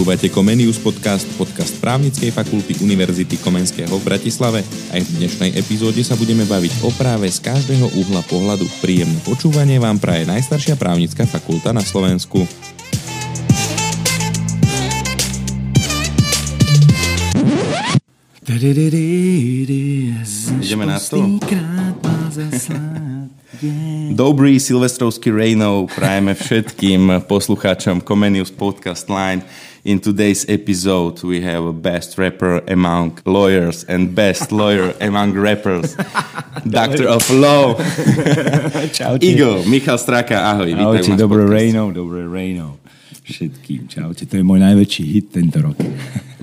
Počúvate Comenius podcast, podcast právnickej fakulty Univerzity Komenského v Bratislave. Aj v dnešnej epizóde sa budeme baviť o práve z každého uhla pohľadu. Príjemné počúvanie vám praje najstaršia právnická fakulta na Slovensku. Ideme na to? Dobrý silvestrovský rejnov prajeme všetkým poslucháčom Comenius Podcast Line. In today's episode we have a best rapper among lawyers and best lawyer among rappers. Doctor of Law. Čaute. Eagle, Michal Straka, ahoj. Ahojte, dobré rejno, dobré rejno. Všetkým, čaute. To je môj najväčší hit tento rok.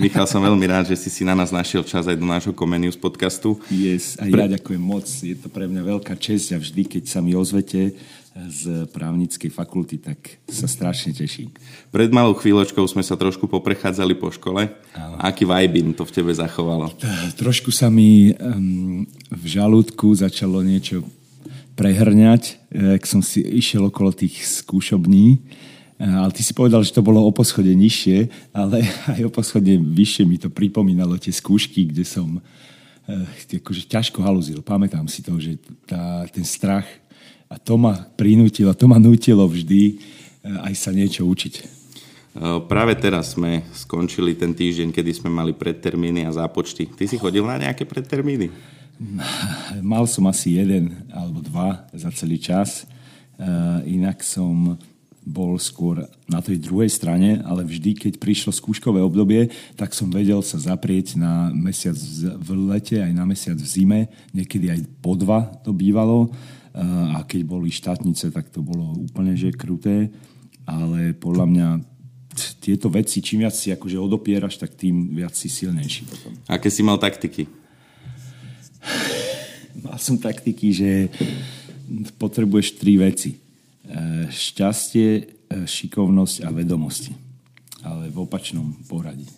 Michal, som veľmi rád, že si si na nás našiel čas aj do nášho Comenius podcastu. Yes, a ja ďakujem moc. Je to pre mňa veľká česť a vždy, keď sa mi ozvete z právnickej fakulty, tak sa strašne teším. Pred malou chvíľočkou sme sa trošku poprechádzali po škole. Aký vibe to v tebe zachovalo? Trošku sa mi um, v žalúdku začalo niečo prehrňať, jak som si išiel okolo tých skúšobní. Eh, Ale ty si povedal, že to bolo o poschode nižšie, ale aj o poschode vyššie mi to pripomínalo tie skúšky, kde som eh, akože ťažko haluzil. Pamätám si to, že tá, ten strach a to ma prinútilo, to ma nutilo vždy eh, aj sa niečo učiť. Uh, Práve teraz sme skončili ten týždeň, kedy sme mali predtermíny a zápočty. Ty si chodil na nejaké predtermíny? Mal som asi jeden alebo dva za celý čas. Uh, inak som bol skôr na tej druhej strane, ale vždy, keď prišlo skúškové obdobie, tak som vedel sa zaprieť na mesiac v v lete, aj na mesiac v zime, niekedy aj po dva to bývalo. Uh, a keď boli štátnice, tak to bolo úplne že kruté. Ale podľa mňa tieto veci, čím viac si akože odopieraš, tak tým viac si silnejší potom. Aké si mal taktiky? Mal som taktiky, že potrebuješ tri veci. E, Šťastie, e, šikovnosť a vedomosti. Ale v opačnom poradí.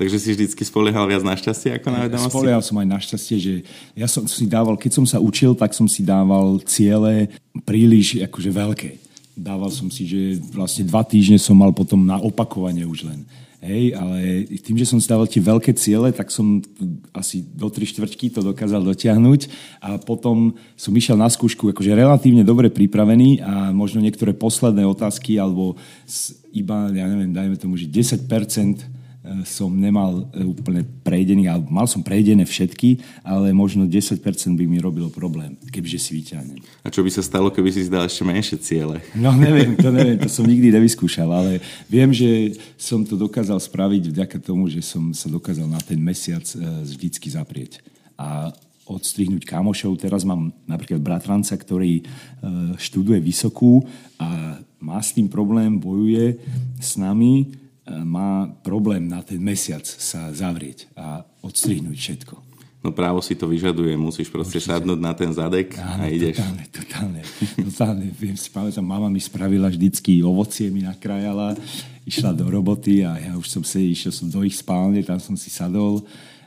Takže si vždycky spoliehal viac na šťastie ako na vedomosti? Spoliehal som aj na šťastie, že ja som si dával, keď som sa učil, tak som si dával ciele príliš akože veľké. Dával som si, že vlastne dva týždne som mal potom na opakovanie už len. Hej, ale tým, že som si dával tie veľké ciele, tak som asi do tri štvrťky to dokázal dotiahnuť a potom som išiel na skúšku akože relatívne dobre pripravený a možno niektoré posledné otázky alebo iba, ja neviem, dajme tomu, že 10% som nemal e, úplne prejdený, ale mal som prejdené všetky, ale možno 10% by mi robilo problém, kebyže si vyťahnem. A čo by sa stalo, keby si dal ešte menšie ciele? No neviem, to neviem, to som nikdy nevyskúšal, ale viem, že som to dokázal spraviť vďaka tomu, že som sa dokázal na ten mesiac e, vždycky zaprieť. A odstrihnúť kamošov. Teraz mám napríklad bratranca, ktorý e, študuje vysokú a má s tým problém, bojuje s nami, e, má problém na ten mesiac sa zavrieť a odstrihnúť všetko. No právo si to vyžaduje, musíš proste sadnúť na ten zadek a Áno, ideš. Totálne, totálne. totálne. Viem si pamätám, mama mi spravila vždycky ovocie, mi nakrájala, išla do roboty a ja už som si, išiel som do ich spálne, tam som si sadol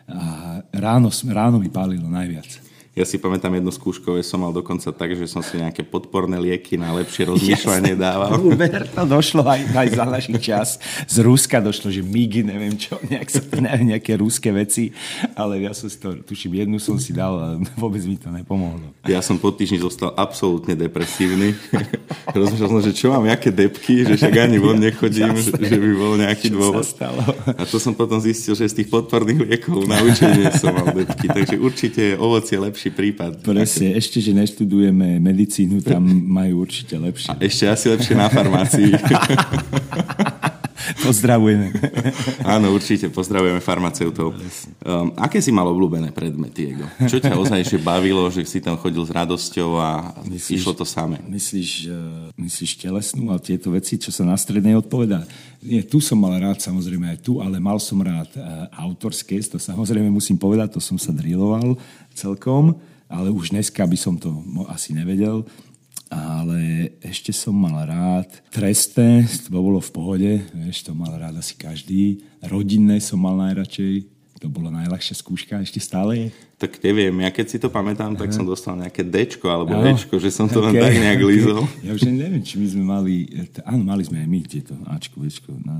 a ráno, ráno mi pálilo najviac. Ja si pamätám jedno skúškové, som mal dokonca tak, že som si nejaké podporné lieky na lepšie rozmýšľanie dával. Uber, to došlo aj, aj za našich čas. Z Ruska došlo, že MIG, neviem čo, nejak sa neviem, nejaké ruské veci, ale ja som si to, tuším, jednu som si dal a vôbec mi to nepomohlo. Ja som po týždni zostal absolútne depresívny. Rozmýšľal som, že čo mám, aké depky, že však ani von nechodím, že, že by bol nejaký Čo dôvod. A to som potom zistil, že z tých podporných liekov na učenie som mal depky. Takže určite je ovocie lepší prípad. Presne, ešte, že neštudujeme medicínu, tam majú určite lepšie. Ešte asi lepšie na farmácii. Pozdravujeme. Áno, určite. Pozdravujeme farmaceutov. Um, aké si mal obľúbené predmety, Ego? Čo ťa ozaj ešte bavilo, že si tam chodil s radosťou a Myslíš- išlo to samé? Myslíš, uh, myslíš telesnú a tieto veci, čo sa na strednej odpovedá? Nie, tu som mal rád, samozrejme aj tu, ale mal som rád uh, autorské, to samozrejme musím povedať, to som sa drilloval celkom, ale už dneska by som to asi nevedel. Ale ešte som mal rád trestné, to bolo v pohode, vieš, to mal rád asi každý. Rodinné som mal najradšej, to bola najľahšia skúška, ešte stále je. Tak neviem, ja keď si to pamätám, tak som dostal nejaké Dčko alebo no, Ečko, že som to okay, len tak nejak okay. lízol. Ja už neviem, či my sme mali, áno, mali sme aj my tieto Ačko, Včko. No,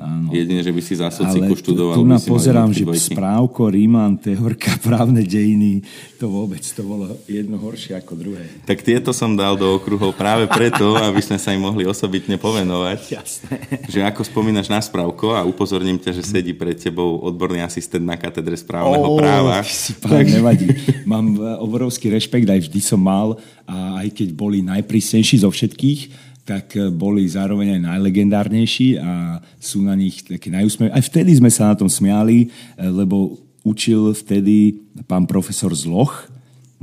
áno. Jedine, že by si za sociku študoval. tu na pozerám, že správko, Ríman, Tehorka, právne dejiny, to vôbec, to bolo jedno horšie ako druhé. Tak tieto som dal do okruhov práve preto, aby sme sa im mohli osobitne povenovať. Jasné. Že ako spomínaš na správko a upozorním ťa, že sedí pred tebou odborný asistent na katedre správneho oh, práva. Si pán, tak... nevadí. Mám e, obrovský rešpekt, aj vždy som mal a aj keď boli najprísnejší zo všetkých, tak e, boli zároveň aj najlegendárnejší a sú na nich také najúsmev. Aj vtedy sme sa na tom smiali, e, lebo učil vtedy pán profesor Zloch,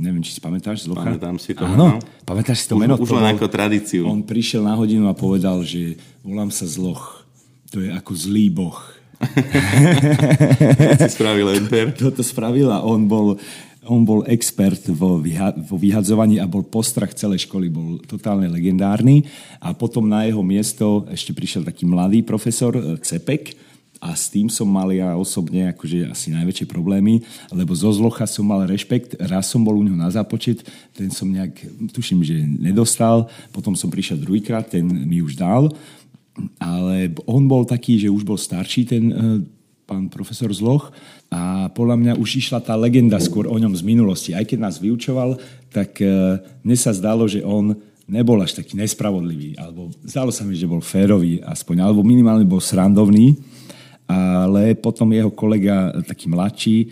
neviem, či si pamätáš Zlocha? Pamätám si to. Áno, pamätáš si to už, meno? Už len ako tradíciu. On prišiel na hodinu a povedal, že volám sa Zloch. To je ako zlý boh. si spravil enter. Toto spravil a on bol, on bol expert vo, vyha- vo vyhadzovaní a bol postrach celej školy, bol totálne legendárny. A potom na jeho miesto ešte prišiel taký mladý profesor e, Cepek, a s tým som mal ja osobne akože asi najväčšie problémy, lebo zo zlocha som mal rešpekt, raz som bol u neho na zápočet, ten som nejak, tuším, že nedostal, potom som prišiel druhýkrát, ten mi už dal, ale on bol taký, že už bol starší ten e, pán profesor Zloch a podľa mňa už išla tá legenda skôr o ňom z minulosti. Aj keď nás vyučoval, tak e, mne sa zdalo, že on nebol až taký nespravodlivý, alebo zdalo sa mi, že bol férový aspoň, alebo minimálne bol srandovný ale potom jeho kolega, taký mladší e,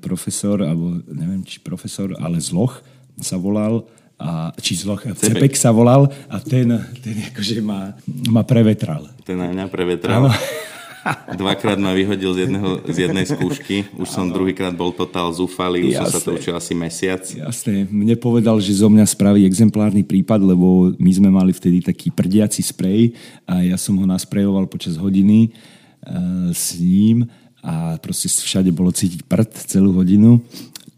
profesor, alebo neviem, či profesor, ale Zloch sa volal, a, či Zloch, Cepek. Sa volal a ten, ten akože ma, ma prevetral. Ten na mňa prevetral? Áno. Dvakrát ma vyhodil z, jedného, z jednej skúšky. Už som druhýkrát bol totál zúfalý, už Jasné. som sa to učil asi mesiac. Jasné. Mne povedal, že zo mňa spraví exemplárny prípad, lebo my sme mali vtedy taký prdiaci sprej a ja som ho nasprejoval počas hodiny Eh, s ním a proste všade bolo cítiť prd celú hodinu.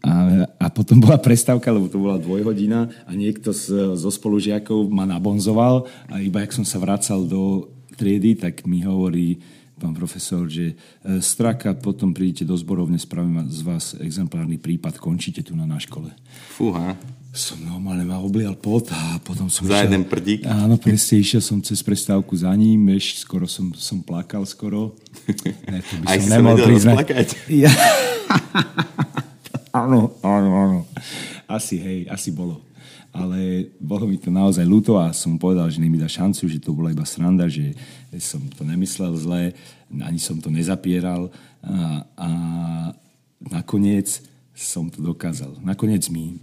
A, a potom bola prestávka, lebo to bola dvojhodina a niekto z, zo spolužiakov ma nabonzoval a iba jak som sa vracal do triedy, tak mi hovorí pán profesor, že eh, straka, potom prídete do zborovne, spravím z vás exemplárny prípad, končíte tu na náš škole. Fúha som normálne ma oblial pot a potom som... Za jeden prdík? Áno, presne, išiel som cez prestávku za ním, vieš, skoro som, som plakal skoro. Ne, to by Aj som si nemal sa. Ja... áno, áno, áno. Asi, hej, asi bolo. Ale bolo mi to naozaj ľúto a som povedal, že mi dá šancu, že to bola iba sranda, že som to nemyslel zle, ani som to nezapieral a, a nakoniec som to dokázal. Nakoniec mi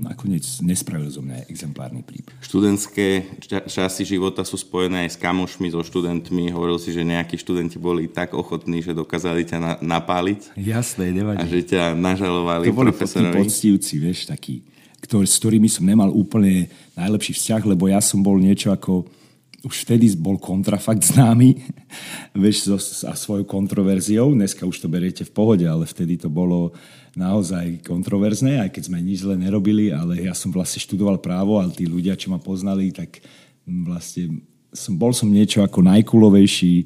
nakoniec nespravil zo mňa exemplárny prípad. Študentské časy života sú spojené aj s kamošmi, so študentmi. Hovoril si, že nejakí študenti boli tak ochotní, že dokázali ťa na, napáliť. Jasné, nevadí. A že ťa nažalovali To boli profesorovi. poctivci, vieš, takí, ktor, s ktorými som nemal úplne najlepší vzťah, lebo ja som bol niečo ako už vtedy bol kontrafakt známy, vieš, so, a svojou kontroverziou. Dneska už to beriete v pohode, ale vtedy to bolo naozaj kontroverzné, aj keď sme nič zle nerobili, ale ja som vlastne študoval právo a tí ľudia, čo ma poznali, tak vlastne som, bol som niečo ako najkulovejší e,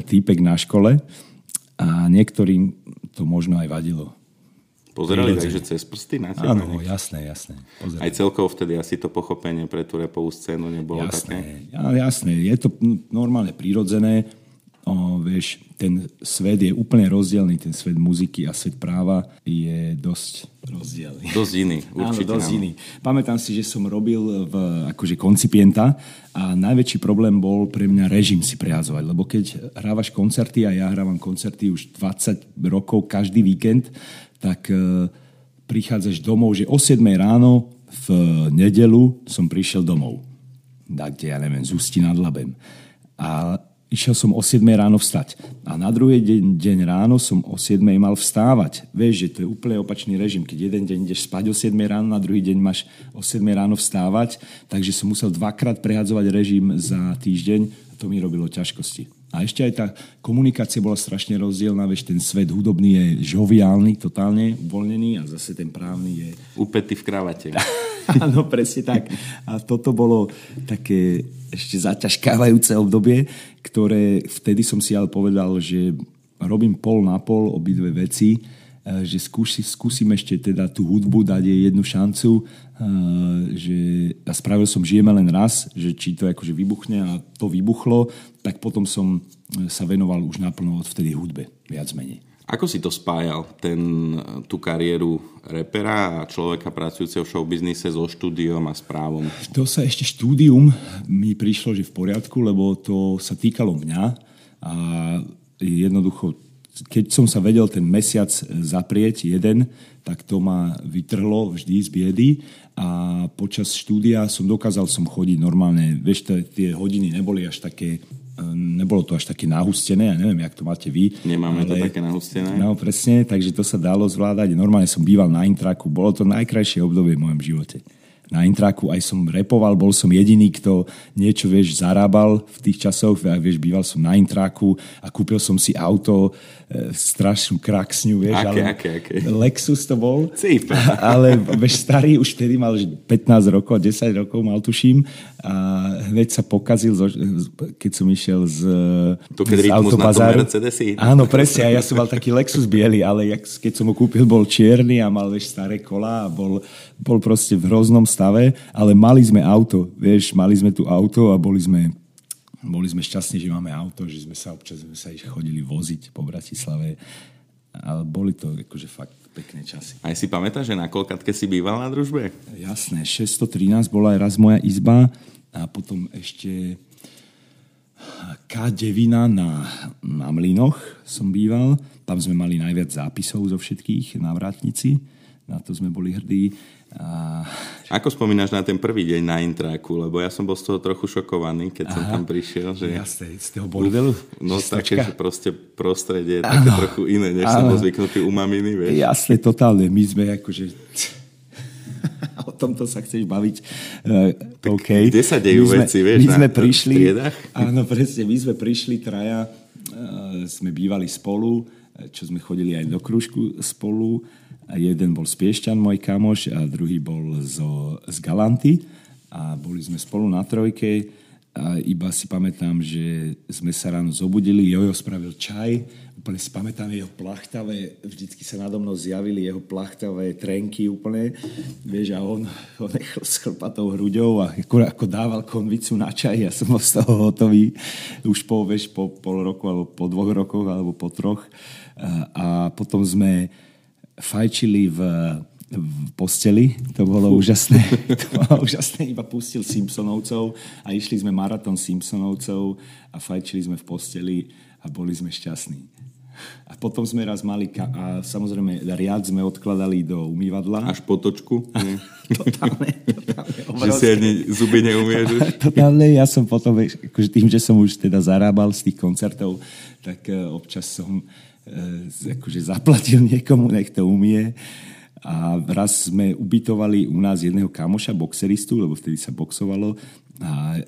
týpek na škole a niektorým to možno aj vadilo. Pozerali takže cez prsty na teba? Áno, jasné, jasné. Pozerali. Aj celkovo vtedy asi to pochopenie pre tú repovú scénu nebolo jasné, také? Ja, jasné, je to normálne prirodzené. O, vieš, ten svet je úplne rozdielný, ten svet muziky a svet práva je dosť rozdielný. Dosť iný, určite. Áno, dosť iný. Pamätám si, že som robil v, akože koncipienta a najväčší problém bol pre mňa režim si prehazovať, lebo keď hrávaš koncerty a ja hrávam koncerty už 20 rokov každý víkend, tak e, prichádzaš domov, že o 7 ráno v nedelu som prišiel domov. Kde, ja neviem, z Ústi nad Labem. A išiel som o 7 ráno vstať. A na druhý deň, deň ráno som o 7 mal vstávať. Vieš, že to je úplne opačný režim. Keď jeden deň ideš spať o 7 ráno, na druhý deň máš o 7 ráno vstávať. Takže som musel dvakrát prehadzovať režim za týždeň a to mi robilo ťažkosti. A ešte aj tá komunikácia bola strašne rozdielna, vieš, ten svet hudobný je žoviálny, totálne uvoľnený a zase ten právny je... Upety v kravate. Áno, presne tak. A toto bolo také ešte zaťažkávajúce obdobie, ktoré vtedy som si ale povedal, že robím pol na pol obidve veci, že skúsi, skúsim ešte teda tú hudbu dať jej jednu šancu, uh, že a spravil som Žijeme len raz, že či to akože vybuchne a to vybuchlo, tak potom som sa venoval už naplno od vtedy hudbe, viac menej. Ako si to spájal, ten, tú kariéru repera a človeka pracujúceho v showbiznise so štúdiom a správom? To sa ešte štúdium mi prišlo, že v poriadku, lebo to sa týkalo mňa a jednoducho, keď som sa vedel ten mesiac zaprieť jeden, tak to ma vytrhlo vždy z biedy a počas štúdia som dokázal som chodiť normálne, vieš, tie hodiny neboli až také nebolo to až také nahustené, ja neviem, jak to máte vy. Nemáme ale, to také nahustené. No presne, takže to sa dalo zvládať. Normálne som býval na Intraku, bolo to najkrajšie obdobie v mojom živote na Intraku, aj som repoval, bol som jediný, kto niečo, vieš, zarábal v tých časoch, vieš, býval som na Intraku a kúpil som si auto, e, strašnú kraksňu, vieš, aké, ale aké, aké? Lexus to bol, ale vieš, starý už vtedy mal 15 rokov, 10 rokov mal tuším a hneď sa pokazil, keď som išiel z, to, keď z autobazáru. Áno, presne, a ja som mal taký Lexus biely, ale keď som ho kúpil, bol čierny a mal, vieš, staré kola a bol, bol proste v hroznom stave, ale mali sme auto, vieš, mali sme tu auto a boli sme, boli sme šťastní, že máme auto, že sme sa občas sme sa chodili voziť po Bratislave. Ale boli to akože fakt pekné časy. Aj si pamätáš, že na Kolkatke si býval na družbe? Jasné, 613 bola aj raz moja izba a potom ešte K9 na, na Mlinoch som býval. Tam sme mali najviac zápisov zo všetkých na vrátnici. Na to sme boli hrdí. A... Ako spomínaš na ten prvý deň na Intraku? Lebo ja som bol z toho trochu šokovaný, keď Aha, som tam prišiel. Že... Jasne, z toho bordelu? No také, že proste prostredie je také trochu iné, než som bol zvyknutý u maminy, vieš? Jasne, totálne. My sme akože... o tomto sa chceš baviť. Uh, OK. Kde sa dejú my veci, vieš? My sme prišli... Áno, presne. My sme prišli traja, uh, sme bývali spolu, čo sme chodili aj do krúžku spolu. Jeden bol z Piešťan, môj kamoš, a druhý bol zo, z Galanty. A boli sme spolu na trojke. A iba si pamätám, že sme sa ráno zobudili, Jojo spravil čaj, úplne si pamätám jeho plachtavé, vždycky sa nado mnou zjavili jeho plachtavé trenky úplne, vieš, a on, on s chlpatou hruďou a ako dával konvicu na čaj, ja som bol z toho hotový. Už po, vieš, po pol roku, alebo po dvoch rokoch, alebo po troch. A, potom sme fajčili v, v posteli, to bolo Fú. úžasné. To bolo úžasné, iba pustil Simpsonovcov a išli sme maratón Simpsonovcov a fajčili sme v posteli a boli sme šťastní. A potom sme raz mali, ka- a samozrejme riad sme odkladali do umývadla. Až potočku? totálne, totálne. Že si ani zuby neumieš už? Totálne, ja som potom, akože tým, že som už teda zarábal z tých koncertov, tak uh, občas som akože zaplatil niekomu, nech to umie. A raz sme ubytovali u nás jedného kamoša, boxeristu, lebo vtedy sa boxovalo. A e,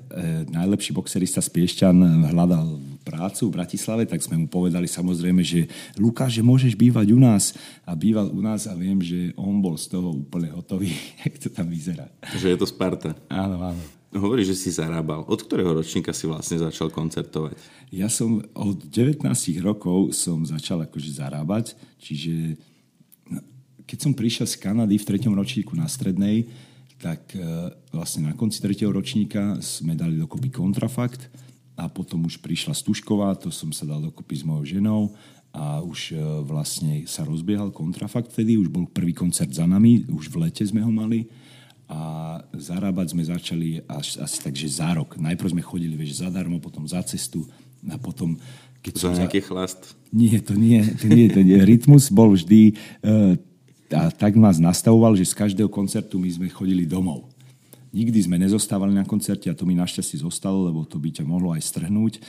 najlepší boxerista z Piešťan hľadal prácu v Bratislave, tak sme mu povedali samozrejme, že Lukáš, že môžeš bývať u nás. A býval u nás a viem, že on bol z toho úplne hotový, jak to tam vyzerá. Že je to Sparta. Áno, áno. Hovoríš, že si zarábal. Od ktorého ročníka si vlastne začal koncertovať? Ja som od 19 rokov som začal akože zarábať, čiže no, keď som prišiel z Kanady v treťom ročníku na strednej, tak e, vlastne na konci tretieho ročníka sme dali dokopy kontrafakt a potom už prišla Stužková, to som sa dal dokopy s mojou ženou a už e, vlastne sa rozbiehal kontrafakt vtedy, už bol prvý koncert za nami, už v lete sme ho mali a zarábať sme začali až, asi tak, že za rok. Najprv sme chodili vieš, zadarmo, potom za cestu a potom... Keď za nejaký za... chlast? Nie, to nie, to nie, to nie. Rytmus bol vždy... Uh, a tak nás nastavoval, že z každého koncertu my sme chodili domov. Nikdy sme nezostávali na koncerte a to mi našťastie zostalo, lebo to by ťa mohlo aj strhnúť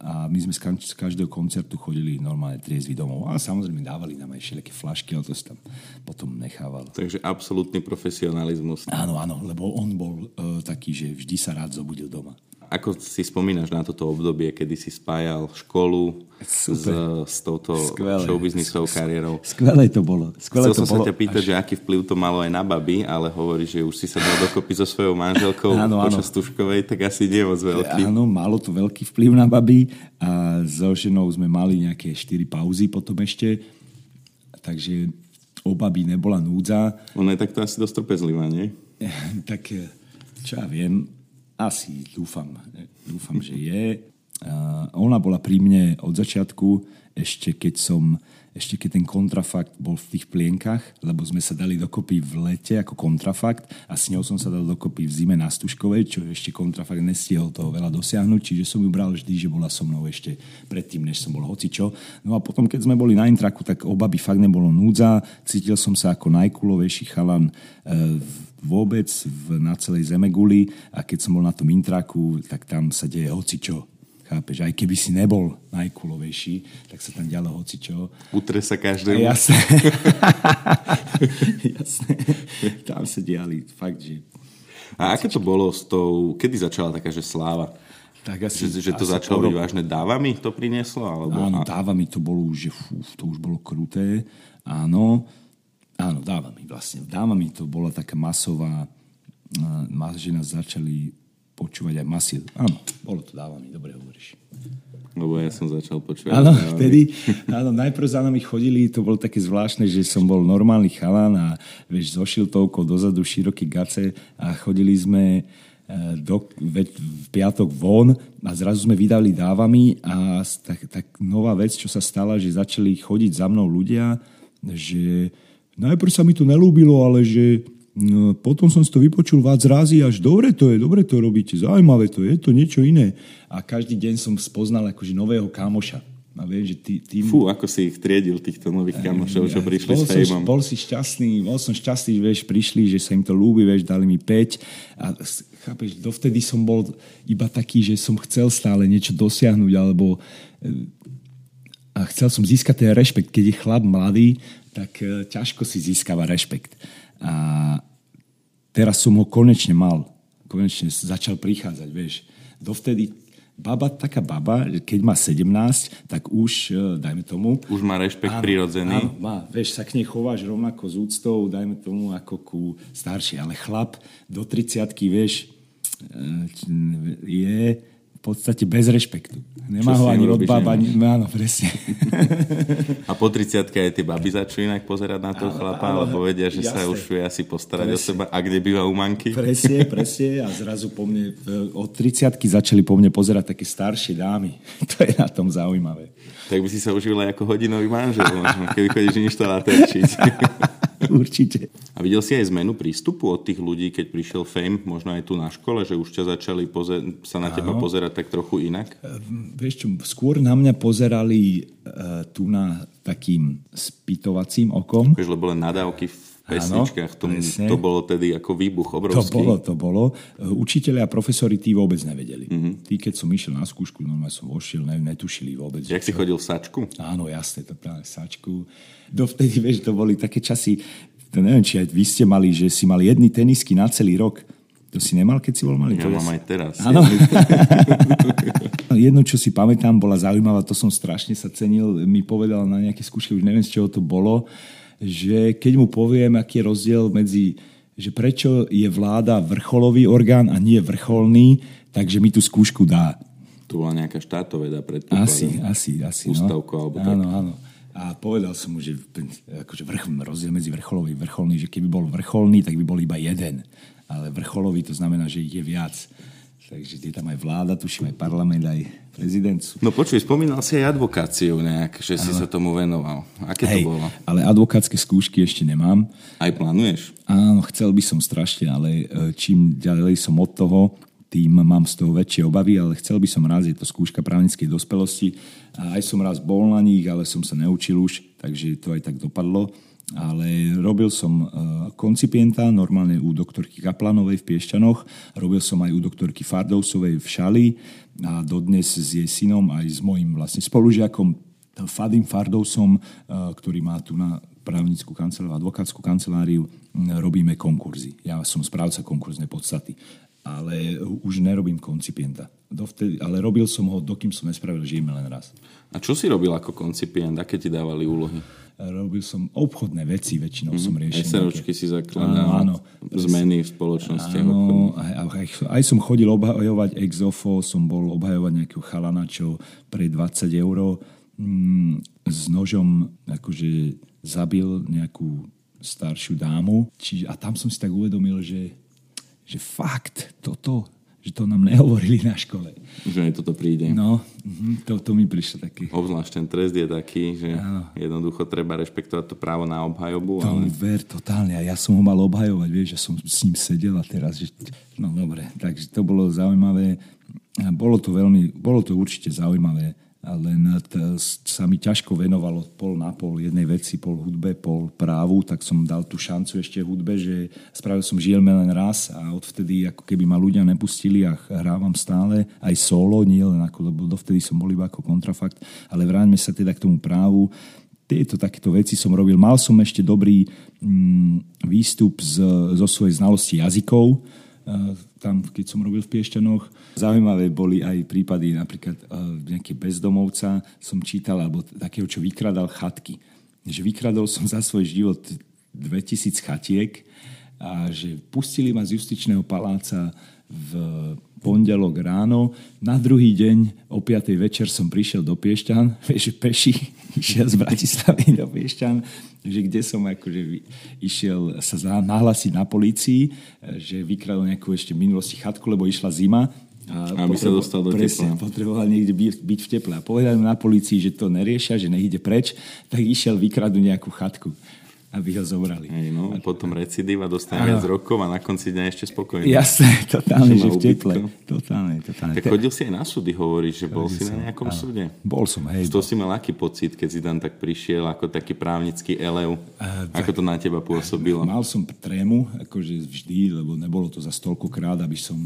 a my sme z každého koncertu chodili normálne triezvy domov. A samozrejme dávali nám aj všelijaké flašky, ale to sa tam potom nechávalo. Takže absolútny profesionalizmus. Áno, áno, lebo on bol uh, taký, že vždy sa rád zobudil doma. Ako si spomínaš na toto obdobie, kedy si spájal školu s, s touto Skvelé. showbiznisovou kariérou? Skvelé to bolo. Skvelé Chcel to som bolo. sa ťa pýtať, až... že aký vplyv to malo aj na baby, ale hovorí, že už si sa dal dokopy so svojou manželkou áno, počas áno. tuškovej, tak asi nie moc veľký. Áno, malo to veľký vplyv na baby a so ženou sme mali nejaké 4 pauzy potom ešte, takže o baby nebola núdza. Ona je takto asi dosť trpezlivá, nie? tak čo ja viem, asi dúfam, dúfam, že je. Uh, ona bola pri mne od začiatku, ešte keď som ešte keď ten kontrafakt bol v tých plienkach, lebo sme sa dali dokopy v lete ako kontrafakt a s ňou som sa dal dokopy v zime na Stužkovej, čo ešte kontrafakt nestihol toho veľa dosiahnuť, čiže som ju bral vždy, že bola so mnou ešte predtým, než som bol hocičo. No a potom, keď sme boli na intraku, tak oba by fakt nebolo núdza, cítil som sa ako najkulovejší chalan e, vôbec v, na celej Zemeguli a keď som bol na tom intraku, tak tam sa deje hocičo Chápeš, aj keby si nebol najkulovejší, tak sa tam dialo hocičo. Utre sa každému. Jasné. Jasné. Tam sa diali fakt, že... A aké to bolo s tou... Kedy začala taká, že sláva? Tak asi, že, že to asi začalo byť vážne dávami to prinieslo? Alebo... Áno, dávami to bolo už, že fú, to už bolo kruté. Áno, áno, dávami vlastne. Dávami to bola taká masová, že nás začali počúvať aj masy. Áno, bolo to dávami, dobre hovoríš. Lebo ja som začal počúvať. Áno, vtedy, áno, najprv za nami chodili, to bolo také zvláštne, že som bol normálny chalan a vieš, so šiltovkou dozadu široký gace a chodili sme e, do, veď, v piatok von a zrazu sme vydali dávami a tak, tak nová vec, čo sa stala, že začali chodiť za mnou ľudia, že najprv sa mi to nelúbilo, ale že No, potom som si to vypočul vás razy, až dobre to je, dobre to robíte, zaujímavé to je, to niečo iné. A každý deň som spoznal akože nového kámoša. A viem, že ty, tým... Fú, ako si ich triedil, týchto nových kamošov, čo prišli bol s fejmom. Bol si šťastný, bol som šťastný, vieš, prišli, že sa im to ľúbi, vieš, dali mi 5. A chápeš, dovtedy som bol iba taký, že som chcel stále niečo dosiahnuť, alebo a chcel som získať ten rešpekt. Keď je chlap mladý, tak e, ťažko si získava rešpekt. A teraz som ho konečne mal. Konečne začal prichádzať, vieš. Dovtedy baba, taká baba, keď má 17, tak už, e, dajme tomu... Už má rešpekt áno, prirodzený. Áno, má. Vieš, sa k nej chováš rovnako s úctou, dajme tomu, ako ku staršej. Ale chlap do 30 vieš, e, je podstate bez rešpektu. Nemá ho ani od baba, ani... Áno, presne. A po 30 aj tie baby začnú inak pozerať na toho chlapa, ale, lebo vedia, že jasne. sa už vie asi postarať presne. o seba. A kde býva u manky? Presne, presne. A zrazu po mne, e, od 30 začali po mne pozerať také staršie dámy. To je na tom zaujímavé. Tak by si sa užil aj ako hodinový manžel, keby chodíš inštalaterčiť. Určite. A videl si aj zmenu prístupu od tých ľudí, keď prišiel Fame, možno aj tu na škole, že už ťa začali pozer- sa na teba pozerať tak trochu inak? Ehm, vieš čo, skôr na mňa pozerali uh, tu na takým spýtovacím okom. Vieš, lebo len nadávky pesničkách, to, to bolo tedy ako výbuch obrovský. To bolo, to bolo. Učiteľi a profesori tí vôbec nevedeli. Mm-hmm. Tí, keď som išiel na skúšku, normálne som vošiel, ne, netušili vôbec. Jak si chodil v sačku? Áno, jasne, to práve v sačku. Dovtedy, vieš, to boli také časy, to neviem, či aj vy ste mali, že si mali jedny tenisky na celý rok. To si nemal, keď si bol malý? Ja mám aj teraz. Áno. Jedno, čo si pamätám, bola zaujímavá, to som strašne sa cenil, mi povedal na nejaké skúške, už neviem, z čoho to bolo, že keď mu poviem, aký je rozdiel medzi, že prečo je vláda vrcholový orgán a nie vrcholný, takže mi tú skúšku dá. Tu bola nejaká štátoveda predpokladom. Asi, asi, asi. Ústavko no. alebo tak. Áno, áno. A povedal som mu, že akože vrch, rozdiel medzi vrcholový a vrcholný, že keby bol vrcholný, tak by bol iba jeden. Ale vrcholový to znamená, že ich je viac. Takže je tam aj vláda, tuším aj parlament, aj prezident. No počuj, spomínal si aj advokáciu nejak, že si ale... sa tomu venoval. Aké Hej, to bolo? Ale advokátske skúšky ešte nemám. Aj plánuješ? Áno, chcel by som strašne, ale e, čím ďalej som od toho, tým mám z toho väčšie obavy, ale chcel by som raz, je to skúška právnickej dospelosti. Aj som raz bol na nich, ale som sa neučil už, takže to aj tak dopadlo. Ale robil som uh, koncipienta normálne u doktorky Kaplanovej v Piešťanoch, robil som aj u doktorky Fardousovej v Šali. A dodnes s jej synom aj s mojim vlastne spolužiakom Fadim Fardousom, uh, ktorý má tu na právnickú kanceláriu, advokátsku kanceláriu, robíme konkurzy. Ja som správca konkurznej podstaty ale už nerobím koncipienta. Dovtedy, ale robil som ho, dokým som nespravil Žijeme len raz. A čo si robil ako koncipient? Aké ti dávali úlohy? Robil som obchodné veci, väčšinou mm-hmm. som riešil. SROčky si zakladal, áno, zmeny v spoločnosti. Áno, aj, aj, aj som chodil obhajovať exofo, som bol obhajovať nejakého chalana, čo pre 20 eur mm, s nožom akože zabil nejakú staršiu dámu. Čiže, a tam som si tak uvedomil, že, že fakt, toto že to nám nehovorili na škole. Že aj toto príde. No, mhm, to, to mi prišlo taký. Obzvlášť ten trest je taký, že ano. jednoducho treba rešpektovať to právo na obhajobu. To ale... ver, totálne. A ja som ho mal obhajovať, vieš, že som s ním sedel a teraz, že... No dobre, takže to bolo zaujímavé. Bolo to veľmi, bolo to určite zaujímavé len t- sa mi ťažko venovalo pol na pol jednej veci, pol hudbe, pol právu, tak som dal tú šancu ešte hudbe, že spravil som Žijeme len raz a odvtedy ako keby ma ľudia nepustili a hrávam stále aj solo, nie len ako, lebo dovtedy som bol iba ako kontrafakt, ale vráťme sa teda k tomu právu. Tieto takéto veci som robil. Mal som ešte dobrý mm, výstup z, zo svojej znalosti jazykov, tam, keď som robil v Piešťanoch. Zaujímavé boli aj prípady, napríklad nejaký bezdomovca som čítal, alebo takého, čo vykradal chatky. Že vykradol som za svoj život 2000 chatiek a že pustili ma z justičného paláca v pondelok ráno. Na druhý deň o 5. večer som prišiel do Piešťan, vieš, peši, išiel z Bratislavy do Piešťan, že kde som akože išiel sa nahlasiť na polícii, že vykradol nejakú ešte minulosti chatku, lebo išla zima a aby sa dostal do presne, tepla. potreboval niekde byť, byť v teple. A povedali na policii, že to neriešia, že nech ide preč, tak išiel vykradu nejakú chatku aby ho zobrali. Hej, no, a potom recidíva dostane viac rokov a na konci dňa ešte spokojný. Jasné, totálne, že v teple. Totálne, totálne. Tak chodil si aj na súdy, hovoríš, že bol si na nejakom áno. súde? Bol som, hej. To si mal aký pocit, keď si tam tak prišiel ako taký právnický elev? Uh, ako to na teba pôsobilo? Mal som trému, akože vždy, lebo nebolo to za krát, aby som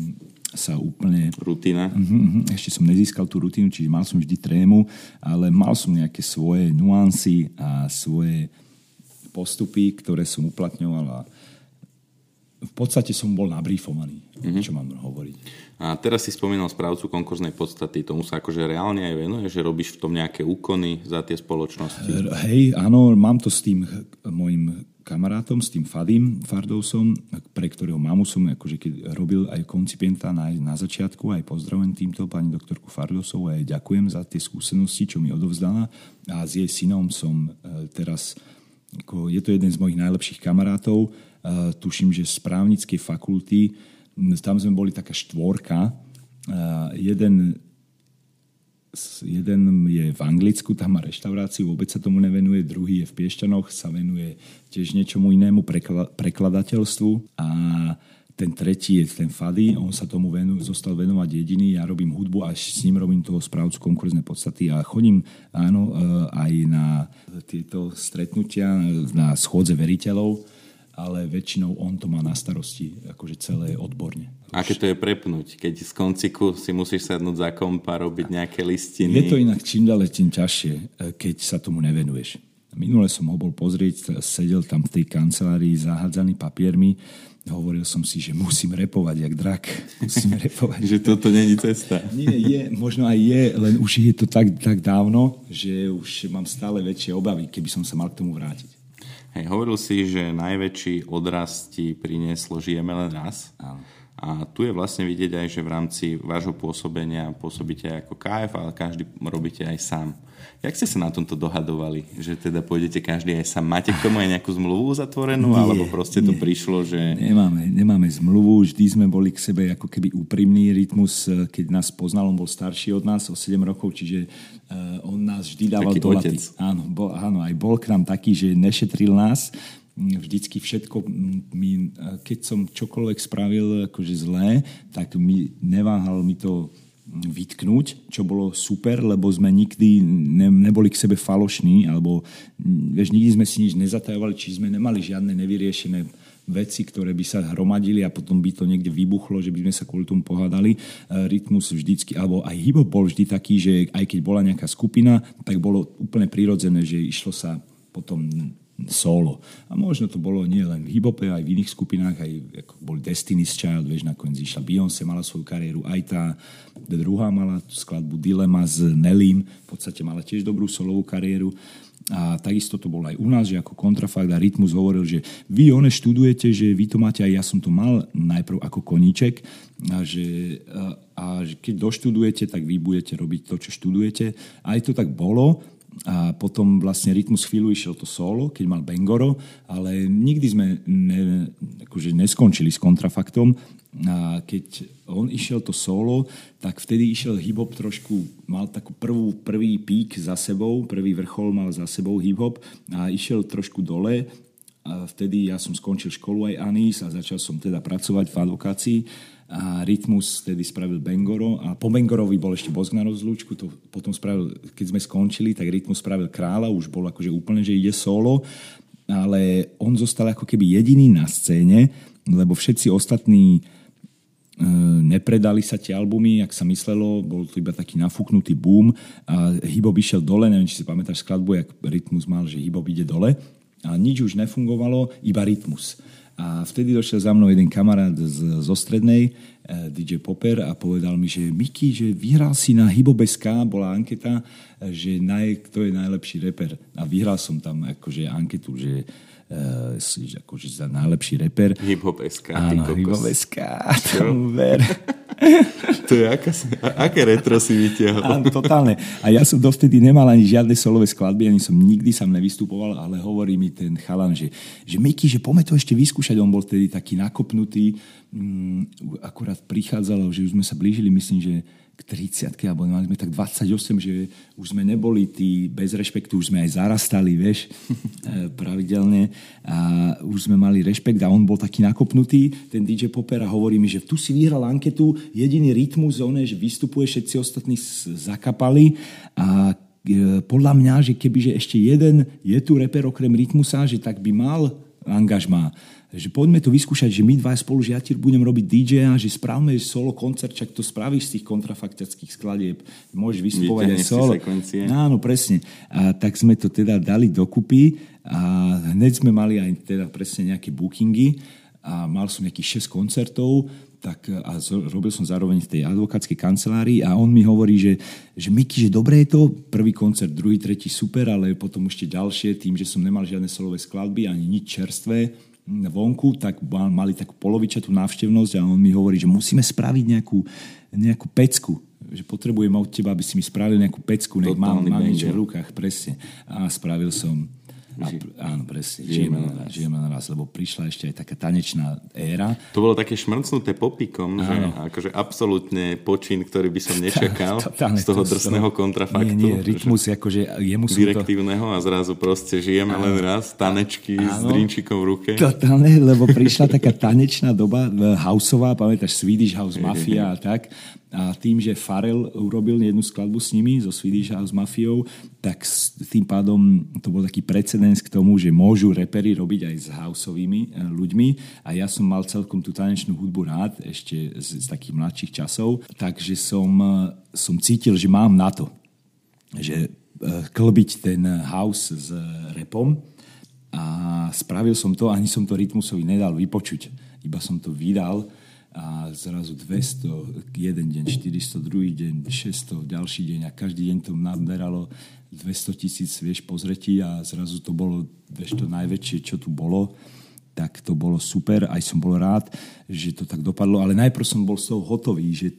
sa úplne... Rutina. Uh-huh, uh-huh. Ešte som nezískal tú rutinu, čiže mal som vždy trému, ale mal som nejaké svoje nuancy a svoje postupy, ktoré som uplatňoval a v podstate som bol nabrýfovaný, mm-hmm. čo mám hovoriť. A teraz si spomínal správcu konkurznej podstaty. Tomu sa akože reálne aj venuje, že robíš v tom nejaké úkony za tie spoločnosti? Hej, áno, mám to s tým môjim kamarátom, s tým Fadim Fardousom, pre ktorého mamu som akože keď robil aj koncipienta na, na začiatku, aj pozdravujem týmto pani doktorku Fardousovú aj ďakujem za tie skúsenosti, čo mi odovzdala. A s jej synom som e, teraz je to jeden z mojich najlepších kamarátov. Uh, tuším, že z právnickej fakulty, tam sme boli taká štvorka. Uh, jeden, jeden je v Anglicku, tam má reštauráciu, vôbec sa tomu nevenuje. Druhý je v Piešťanoch, sa venuje tiež niečomu inému, prekla, prekladateľstvu. A ten tretí je ten Fady, on sa tomu venu, zostal venovať jediný, ja robím hudbu a s ním robím toho správcu konkurznej podstaty a chodím áno, eh, aj na tieto stretnutia, na schôdze veriteľov, ale väčšinou on to má na starosti akože celé odborne. Aké to je prepnúť, keď z konciku si musíš sadnúť za kompa, robiť nejaké listiny? Je to inak čím ďalej tým ťažšie, eh, keď sa tomu nevenuješ. Minule som ho bol pozrieť, sedel tam v tej kancelárii zahádzaný papiermi hovoril som si, že musím repovať jak drak. Musím repovať. že toto není cesta. Nie, je, možno aj je, len už je to tak, tak dávno, že už mám stále väčšie obavy, keby som sa mal k tomu vrátiť. Hej, hovoril si, že najväčší odraz ti prinieslo Žijeme len raz. Áno. A tu je vlastne vidieť aj, že v rámci vášho pôsobenia pôsobíte aj ako KF, ale každý robíte aj sám. Jak ste sa na tomto dohadovali? Že teda pôjdete každý aj sám? Máte k tomu aj nejakú zmluvu zatvorenú? Nie, alebo proste to nie. prišlo, že... Nemáme, nemáme zmluvu. Vždy sme boli k sebe ako keby úprimný rytmus. Keď nás poznal, on bol starší od nás o 7 rokov, čiže uh, on nás vždy dával Taký do otec. Áno, bol, áno, aj bol k nám taký, že nešetril nás vždycky všetko, mi, keď som čokoľvek spravil akože zlé, tak mi neváhal mi to vytknúť, čo bolo super, lebo sme nikdy ne, neboli k sebe falošní, alebo vieš, nikdy sme si nič nezatajovali, či sme nemali žiadne nevyriešené veci, ktoré by sa hromadili a potom by to niekde vybuchlo, že by sme sa kvôli tomu pohádali. Rytmus vždycky, alebo aj hip bol vždy taký, že aj keď bola nejaká skupina, tak bolo úplne prirodzené, že išlo sa potom solo. A možno to bolo nie len v hip aj v iných skupinách, aj ako boli Destiny's Child, vieš, nakoniec išla Beyoncé, mala svoju kariéru, aj tá druhá mala skladbu Dilema s Nelím, v podstate mala tiež dobrú solovú kariéru. A takisto to bol aj u nás, že ako kontrafakt a Rytmus hovoril, že vy one študujete, že vy to máte, aj ja som to mal najprv ako koníček, a že, a, a že keď doštudujete, tak vy budete robiť to, čo študujete. Aj to tak bolo, a potom vlastne Rytmus chvíľu išiel to solo, keď mal Bengoro, ale nikdy sme ne, akože neskončili s kontrafaktom. A keď on išiel to solo, tak vtedy išiel hip-hop trošku, mal takú prvú, prvý pík za sebou, prvý vrchol mal za sebou hip-hop a išiel trošku dole. A vtedy ja som skončil školu aj Anis a začal som teda pracovať v advokácii a Rytmus tedy spravil Bengoro a po Bengorovi bol ešte Bosk rozlúčku, to potom spravil, keď sme skončili, tak Rytmus spravil Kráľa, už bol akože úplne, že ide solo, ale on zostal ako keby jediný na scéne, lebo všetci ostatní e, nepredali sa tie albumy, ak sa myslelo, bol to iba taký nafúknutý boom a Hibop išiel dole, neviem, či si pamätáš skladbu, jak Rytmus mal, že Hibop ide dole a nič už nefungovalo, iba Rytmus. A vtedy došiel za mnou jeden kamarát z, zo strednej, eh, DJ Popper, a povedal mi, že Miki, že vyhral si na Hibobeska, bola anketa, eh, že naj, kto je najlepší reper. A vyhral som tam akože anketu, že uh, akože za najlepší reper. Hip-hop SK. Áno, hip-hop SK, tomu ver. to je aká, aké retro si vytiahol. Áno, totálne. A ja som dovtedy nemal ani žiadne solové skladby, ani som nikdy sam nevystupoval, ale hovorí mi ten chalan, že, že Miky, že poďme to ešte vyskúšať. On bol tedy taký nakopnutý, mm, akurát prichádzalo, že už sme sa blížili, myslím, že k 30 alebo mali sme tak 28, že už sme neboli tí bez rešpektu, už sme aj zarastali, vieš, e, pravidelne. A už sme mali rešpekt a on bol taký nakopnutý, ten DJ Popper a hovorí mi, že tu si vyhral anketu, jediný rytmus, on že vystupuje, všetci ostatní zakapali. A e, podľa mňa, že keby že ešte jeden je tu reper okrem rytmusa, že tak by mal angažmá že poďme to vyskúšať, že my dva spolu, že ja ti budem robiť DJ a že správame solo koncert, čak to spravíš z tých kontrafaktických skladieb. Môžeš vystupovať aj solo. Sekvencie. Áno, presne. A tak sme to teda dali dokupy a hneď sme mali aj teda presne nejaké bookingy a mal som nejakých 6 koncertov tak, a robil som zároveň v tej advokátskej kancelárii a on mi hovorí, že, že Miky, že dobre je to, prvý koncert, druhý, tretí super, ale potom ešte ďalšie, tým, že som nemal žiadne solové skladby ani nič čerstvé, vonku, tak mali takú polovičatú návštevnosť a on mi hovorí, že musíme spraviť nejakú, nejakú pecku, že potrebujem od teba, aby si mi spravil nejakú pecku, nech mám, mám niečo v rukách, presne. A spravil som a, áno, presne. Žijeme, žijeme, na, žijeme na raz, lebo prišla ešte aj taká tanečná éra. To bolo také šmrcnuté popikom, áno. že akože absolútne počin, ktorý by som nečakal z toho drsného kontrafaktu. Nie, nie, rytmus, akože jemu sú Direktívneho to... a zrazu proste žijeme áno. len raz, tanečky áno. s drinčikom v ruke. Totálne, lebo prišla taká tanečná doba, houseová, pamätáš, Swedish House Mafia a tak. A tým, že Farel urobil jednu skladbu s nimi, so Swedish House Mafiou, tak s tým pádom to bol taký precedens k tomu, že môžu repery robiť aj s houseovými eh, ľuďmi. A ja som mal celkom tú tanečnú hudbu rád, ešte z, z takých mladších časov. Takže som, eh, som cítil, že mám na to. Že eh, klbiť ten house s repom. A spravil som to, ani som to Rytmusovi nedal vypočuť. Iba som to vydal a zrazu 200, jeden deň 400, druhý deň 600, ďalší deň a každý deň to naberalo 200 tisíc, vieš, pozretí a zrazu to bolo, vieš, to najväčšie, čo tu bolo tak to bolo super, aj som bol rád, že to tak dopadlo, ale najprv som bol z toho hotový, že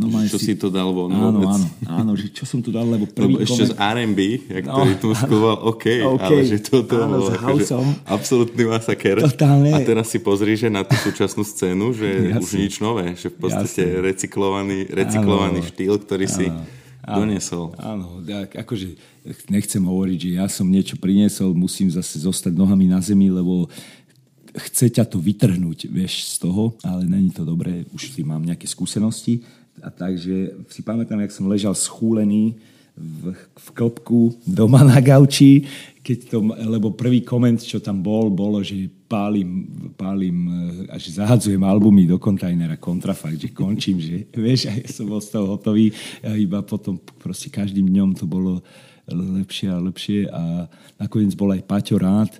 No, čo si, si to dal von áno, Áno, áno, že čo som tu dal, lebo prvý lebo ešte koment... z R&B, jak no, to tu skoval, OK, okay, ale že toto áno, bolo akože absolútny masaker. Totálne. A teraz si pozri, že na tú súčasnú scénu, že Jasne. už nič nové, že v podstate Jasne. recyklovaný, recyklovaný áno, štýl, ktorý áno. si áno, doniesol. Áno, tak akože nechcem hovoriť, že ja som niečo priniesol, musím zase zostať nohami na zemi, lebo chce ťa to vytrhnúť, vieš, z toho, ale není to dobré, už si mám nejaké skúsenosti a takže si pamätám, jak som ležal schúlený v, v klopku doma na gauči, keď to, lebo prvý koment, čo tam bol, bolo, že pálim, pálim eh, až zahadzujem albumy do kontajnera, kontrafakt, že končím, že vieš, a ja som bol z toho hotový a iba potom proste každým dňom to bolo lepšie a lepšie. A nakoniec bol aj Paťo rád,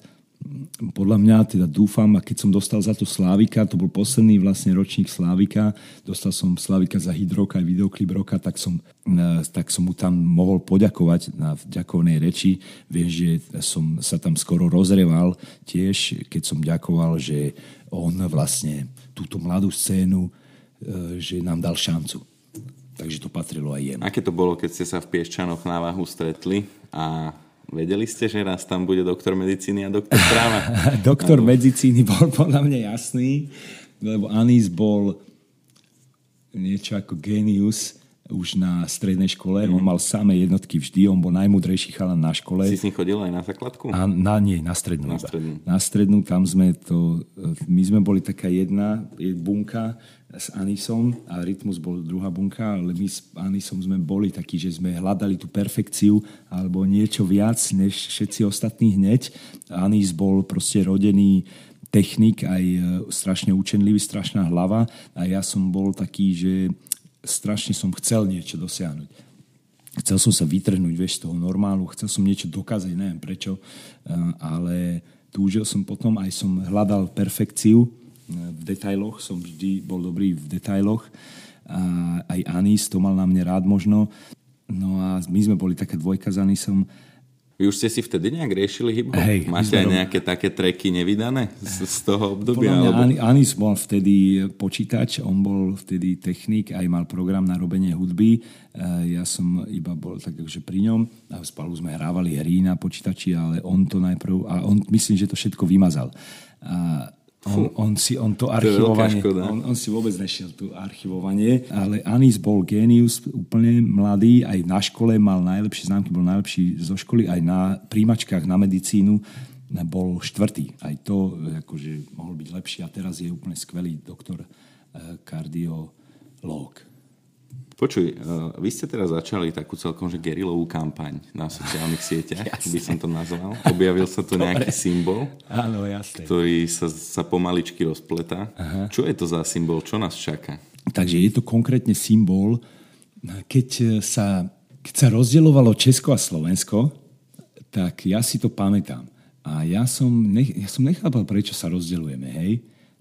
podľa mňa teda dúfam, a keď som dostal za to Slávika, to bol posledný vlastne ročník Slávika, dostal som Slávika za hydroka aj videoklip roka, tak som, e, tak som mu tam mohol poďakovať na ďakovnej reči. Viem, že som sa tam skoro rozreval tiež, keď som ďakoval, že on vlastne túto mladú scénu, e, že nám dal šancu. Takže to patrilo aj jemu. Aké to bolo, keď ste sa v Pieščanoch na váhu stretli a Vedeli ste, že raz tam bude doktor medicíny a doktor práva? doktor ano. medicíny bol podľa mňa jasný, lebo Anis bol niečo ako genius už na strednej škole. Mm. On mal samé jednotky vždy, on bol najmudrejší chalan na škole. Si s ním chodil aj na základku? A, na, nie, na strednú. Na strednú. Na strednú, tam sme to... My sme boli taká jedna bunka s Anisom a Rytmus bol druhá bunka, ale my s Anisom sme boli takí, že sme hľadali tú perfekciu alebo niečo viac než všetci ostatní hneď. Anis bol proste rodený technik, aj e, strašne učenlivý, strašná hlava a ja som bol taký, že strašne som chcel niečo dosiahnuť. Chcel som sa vytrhnúť vieš, z toho normálu, chcel som niečo dokázať, neviem prečo, eh, ale túžil som potom, aj som hľadal perfekciu eh, v detailoch, som vždy bol dobrý v detailoch. A aj Anis to mal na mne rád možno. No a my sme boli taká dvojka s Anisom vy už ste si vtedy nejak riešili hip Hey, Máte aj nejaké také treky nevydané z, z toho obdobia? Podľa mňa alebo... Anis bol vtedy počítač, on bol vtedy technik, aj mal program na robenie hudby. E, ja som iba bol tak akože pri ňom a spolu sme hrávali hry na počítači, ale on to najprv, a on myslím, že to všetko vymazal. A on, on, si, on to archivovanie, to on, on si vôbec nešiel tu archivovanie, ale Anis bol genius, úplne mladý, aj na škole mal najlepšie známky, bol najlepší zo školy, aj na príjmačkách na medicínu bol štvrtý. Aj to akože mohol byť lepší a teraz je úplne skvelý doktor eh, kardiológ. Počuj, uh, vy ste teraz začali takú celkom že gerilovú kampaň na sociálnych sieťach, by som to nazval. Objavil sa tu nejaký symbol, Áno, jasne. ktorý sa, sa pomaličky rozpletá. Aha. Čo je to za symbol? Čo nás čaká? Takže je to konkrétne symbol, keď sa, keď sa rozdielovalo Česko a Slovensko, tak ja si to pamätám. A ja som, nech, ja som nechápal, prečo sa rozdeľujeme, hej?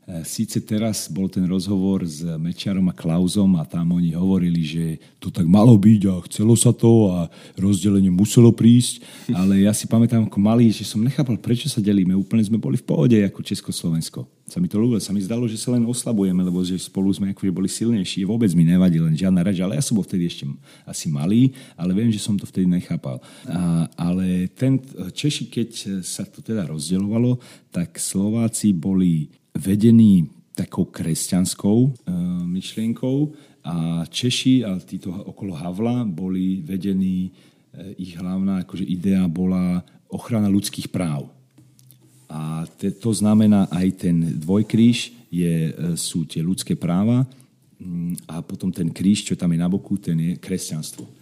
E, Sice teraz bol ten rozhovor s Mečiarom a Klauzom a tam oni hovorili, že to tak malo byť a chcelo sa to a rozdelenie muselo prísť, ale ja si pamätám ako malý, že som nechápal, prečo sa delíme. Úplne sme boli v pohode ako Československo. Sa mi to ľúbilo, sa mi zdalo, že sa len oslabujeme, lebo že spolu sme akože boli silnejší. Vôbec mi nevadí len žiadna reč, ale ja som bol vtedy ešte asi malý, ale viem, že som to vtedy nechápal. A, ale ten, Češi, keď sa to teda rozdeľovalo, tak Slováci boli vedení takou kresťanskou e, myšlienkou a Češi a títo okolo Havla boli vedení, e, ich hlavná akože idea bola ochrana ľudských práv. A te, to znamená aj ten dvojkríž je, e, sú tie ľudské práva mm, a potom ten kríž, čo tam je na boku, ten je kresťanstvo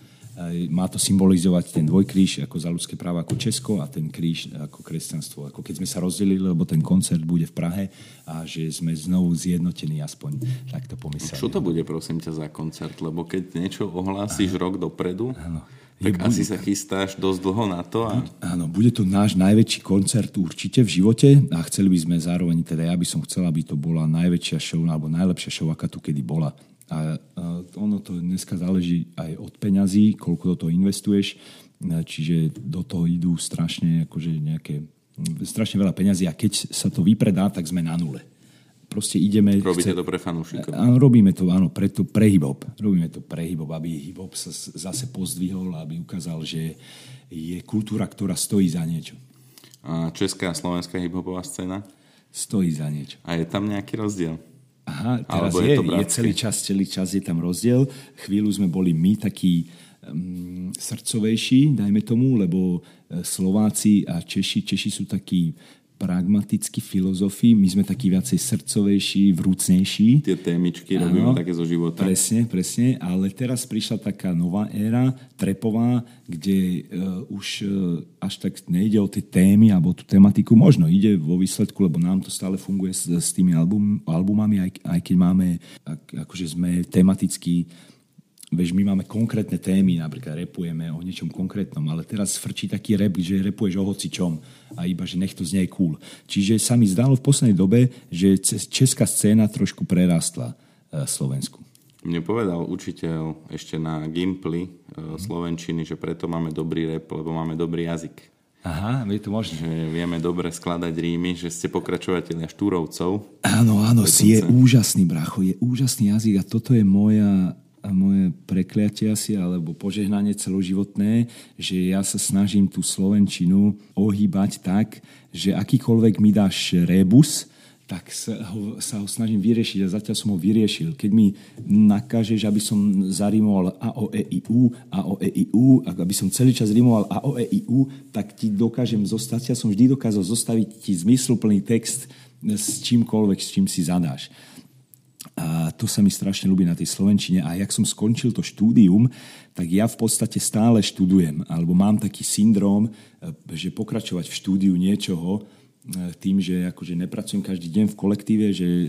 má to symbolizovať ten dvojkríž ako za ľudské práva ako Česko a ten kríž ako kresťanstvo. Ako keď sme sa rozdelili, lebo ten koncert bude v Prahe a že sme znovu zjednotení aspoň takto pomysleli. Čo to bude prosím ťa za koncert? Lebo keď niečo ohlásiš Aha. rok dopredu, Áno. Tak je, asi bude... sa chystáš dosť dlho na to. A... Áno, bude to náš najväčší koncert určite v živote a chceli by sme zároveň, teda ja by som chcel, aby to bola najväčšia show alebo najlepšia show, aká tu kedy bola. A, ono to dneska záleží aj od peňazí, koľko do toho investuješ, čiže do toho idú strašne akože nejaké strašne veľa peňazí a keď sa to vypredá, tak sme na nule. Proste ideme... Robíte chce... to pre fanúšikov. Áno, robíme to, áno, pre, to, pre hip-hop. Robíme to pre hip-hop, aby hip-hop sa zase pozdvihol, aby ukázal, že je kultúra, ktorá stojí za niečo. A česká a slovenská hip-hopová scéna? Stojí za niečo. A je tam nejaký rozdiel? Aha, teraz je, je, je celý čas, celý čas je tam rozdiel. Chvíľu sme boli my takí um, srdcovejší, dajme tomu, lebo e, Slováci a Češi, Češi sú takí pragmatickí filozofi, my sme takí viacej srdcovejší, vrúcnejší. Tie témičky ano, robíme také zo života. Presne, presne, ale teraz prišla taká nová éra, trepová, kde uh, už uh, až tak nejde o tie témy alebo tú tematiku, možno ide vo výsledku, lebo nám to stále funguje s, s tými album, albumami, aj, aj keď máme, ak, akože sme tematicky Veď my máme konkrétne témy, napríklad repujeme o niečom konkrétnom, ale teraz frčí taký rep, že repuješ o hocičom a iba, že nech to znie cool. Čiže sa mi zdalo v poslednej dobe, že česká scéna trošku prerastla e, Slovensku. Mne povedal učiteľ ešte na Gimply mm. Slovenčiny, že preto máme dobrý rep, lebo máme dobrý jazyk. Aha, je to možné. Že vieme dobre skladať rímy, že ste pokračovateľia štúrovcov. Áno, áno, si je úžasný, bracho, je úžasný jazyk a toto je moja moje prekliatie asi, alebo požehnanie celoživotné, že ja sa snažím tú Slovenčinu ohýbať tak, že akýkoľvek mi dáš rebus, tak sa ho, sa ho snažím vyriešiť a zatiaľ som ho vyriešil. Keď mi nakážeš, aby som zarimoval A, O, E, E, aby som celý čas rimoval A, E, tak ti dokážem zostať. Ja som vždy dokázal zostaviť ti zmysluplný text s čímkoľvek, s čím si zadáš. A to sa mi strašne ľúbi na tej Slovenčine. A jak som skončil to štúdium, tak ja v podstate stále študujem. Alebo mám taký syndrom, e, že pokračovať v štúdiu niečoho, tým, že akože nepracujem každý deň v kolektíve, že, e,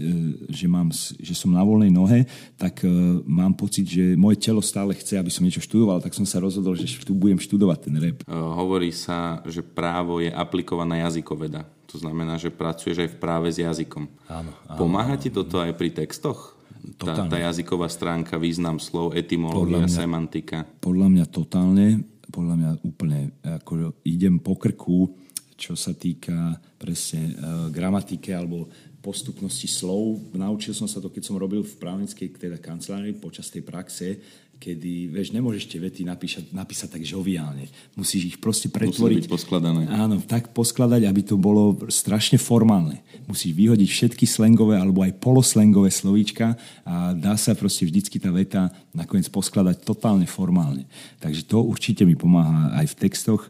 že, mám, že som na voľnej nohe, tak mám pocit, že moje telo stále chce, aby som niečo študoval, tak som sa rozhodol, že budem študovať ten rap. Hovorí sa, že právo je aplikovaná jazykoveda. To znamená, že pracuješ aj v práve s jazykom. Áno, áno, Pomáha ti toto aj pri textoch? Tá, tá jazyková stránka, význam slov, etymológia, podľa mňa, semantika. Podľa mňa totálne, podľa mňa úplne, ako idem po krku, čo sa týka presne uh, gramatike alebo postupnosti slov. Naučil som sa to, keď som robil v právnickej teda kancelárii počas tej praxe, kedy, vieš, nemôžeš tie vety napísať, napísať tak žoviálne. Musíš ich proste pretvoriť. Musí byť poskladané. Áno, tak poskladať, aby to bolo strašne formálne. Musíš vyhodiť všetky slangové alebo aj poloslangové slovíčka a dá sa proste vždycky tá veta nakoniec poskladať totálne formálne. Takže to určite mi pomáha aj v textoch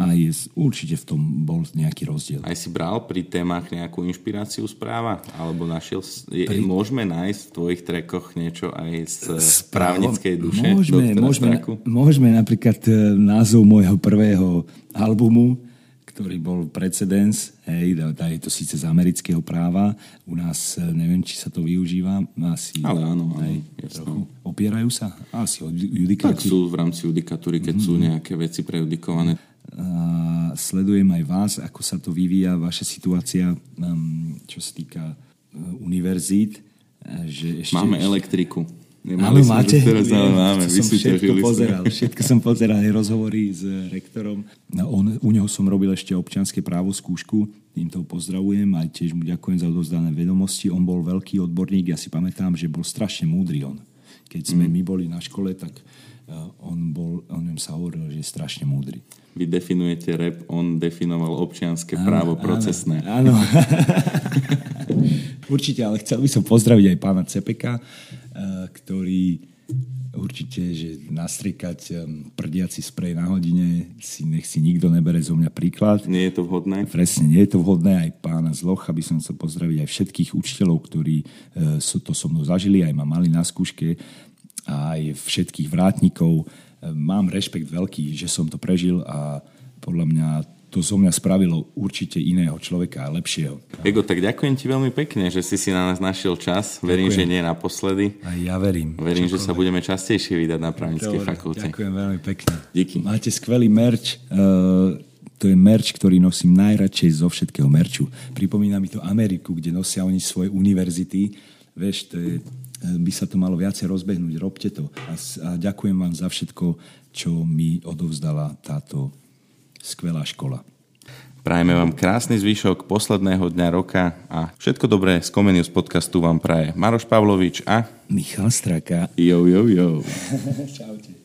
a je, určite v tom bol nejaký rozdiel. Aj si bral pri témach nejakú inšpiráciu správa? Alebo našiel, je, pri... môžeme nájsť v tvojich trekoch niečo aj z právnickej duše? Môžeme, môžeme, môžeme napríklad e, názov môjho prvého albumu, ktorý bol precedens, hej, je to síce z amerického práva, u nás e, neviem, či sa to využíva, asi... Ale áno, áno, hej, trochu. Opierajú sa? Asi od judikatúry. Tak sú v rámci judikatúry, keď mm-hmm. sú nejaké veci prejudikované sledujem aj vás, ako sa to vyvíja, vaša situácia, um, čo sa týka uh, univerzít. Že ešte, Máme elektriku. Nemali Áno, máte? Teraz, ale máme. Som všetko pozeral. Všetko som pozeral, aj rozhovory s rektorom. No, on, u neho som robil ešte občianske právo skúšku. Týmto pozdravujem. Aj tiež mu ďakujem za odozdané vedomosti. On bol veľký odborník. Ja si pamätám, že bol strašne múdry on. Keď sme mm. my boli na škole, tak on, bol, on sa hovoril, že je strašne múdry vy definujete rap, on definoval občianské áno, právo procesné. Áno. určite, ale chcel by som pozdraviť aj pána Cepeka, eh, ktorý určite, že nastriekať eh, prdiaci sprej na hodine si nech si nikto nebere zo mňa príklad. Nie je to vhodné? Presne, nie je to vhodné. Aj pána Zloch, aby som chcel pozdraviť aj všetkých učiteľov, ktorí uh, to so mnou zažili, aj ma mali na skúške, aj všetkých vrátnikov, mám rešpekt veľký, že som to prežil a podľa mňa to zo mňa spravilo určite iného človeka a lepšieho. Ego, tak ďakujem ti veľmi pekne, že si si na nás našiel čas. Verím, ďakujem. že nie naposledy. A ja verím. Verím, Čokoľvek. že sa budeme častejšie vydať na právnickej fakulte. Ďakujem veľmi pekne. Díky. Máte skvelý merch. Uh, to je merch, ktorý nosím najradšej zo všetkého merču. Pripomína mi to Ameriku, kde nosia oni svoje univerzity. Vieš, to je by sa to malo viacej rozbehnúť. Robte to. A, a ďakujem vám za všetko, čo mi odovzdala táto skvelá škola. Prajeme vám krásny zvyšok posledného dňa roka a všetko dobré z Comenius podcastu vám praje Maroš Pavlovič a Michal Straka. Jo, jo, jo. Čaute.